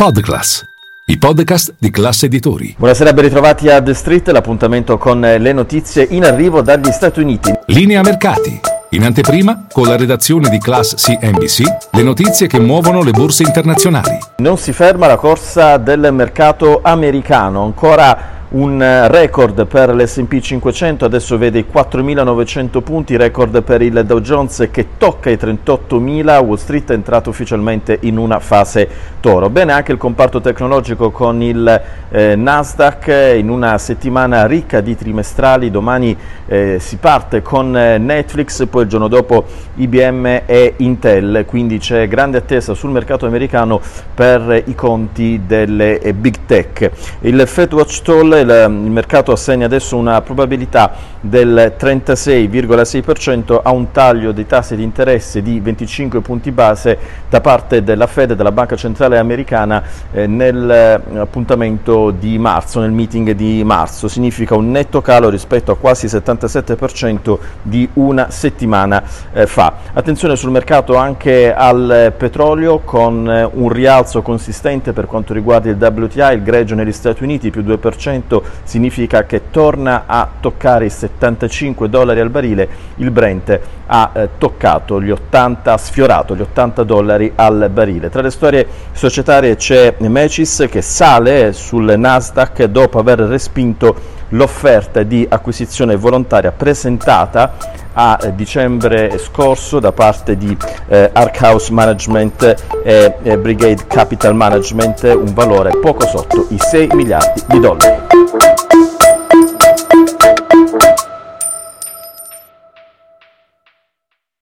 Podclass, i podcast di classe editori. Buonasera, ben ritrovati a The Street, l'appuntamento con le notizie in arrivo dagli Stati Uniti. Linea mercati. In anteprima, con la redazione di Class CNBC, le notizie che muovono le borse internazionali. Non si ferma la corsa del mercato americano, ancora un record per l'S&P 500, adesso vede i 4.900 punti, record per il Dow Jones che tocca i 38.000, Wall Street è entrato ufficialmente in una fase toro. Bene anche il comparto tecnologico con il eh, Nasdaq in una settimana ricca di trimestrali, domani eh, si parte con eh, Netflix, poi il giorno dopo IBM e Intel, quindi c'è grande attesa sul mercato americano per i conti delle eh, big tech. Il Fed Watch Toll il, il mercato assegna adesso una probabilità del 36,6% a un taglio dei tassi di interesse di 25 punti base da parte della Fed, della Banca Centrale Americana, eh, nell'appuntamento di marzo, nel meeting di marzo. Significa un netto calo rispetto a quasi il 77% di una settimana eh, fa. Attenzione sul mercato anche al petrolio con eh, un rialzo consistente per quanto riguarda il WTI, il greggio negli Stati Uniti più 2%, significa che torna a toccare i 75 dollari al barile, il Brent ha eh, toccato gli 80, ha sfiorato gli 80 dollari al barile. Tra le storie societarie c'è Mecis che sale sul Nasdaq dopo aver respinto l'offerta di acquisizione volontaria presentata a eh, dicembre scorso da parte di eh, Arkhouse Management e eh, Brigade Capital Management, un valore poco sotto i 6 miliardi di dollari.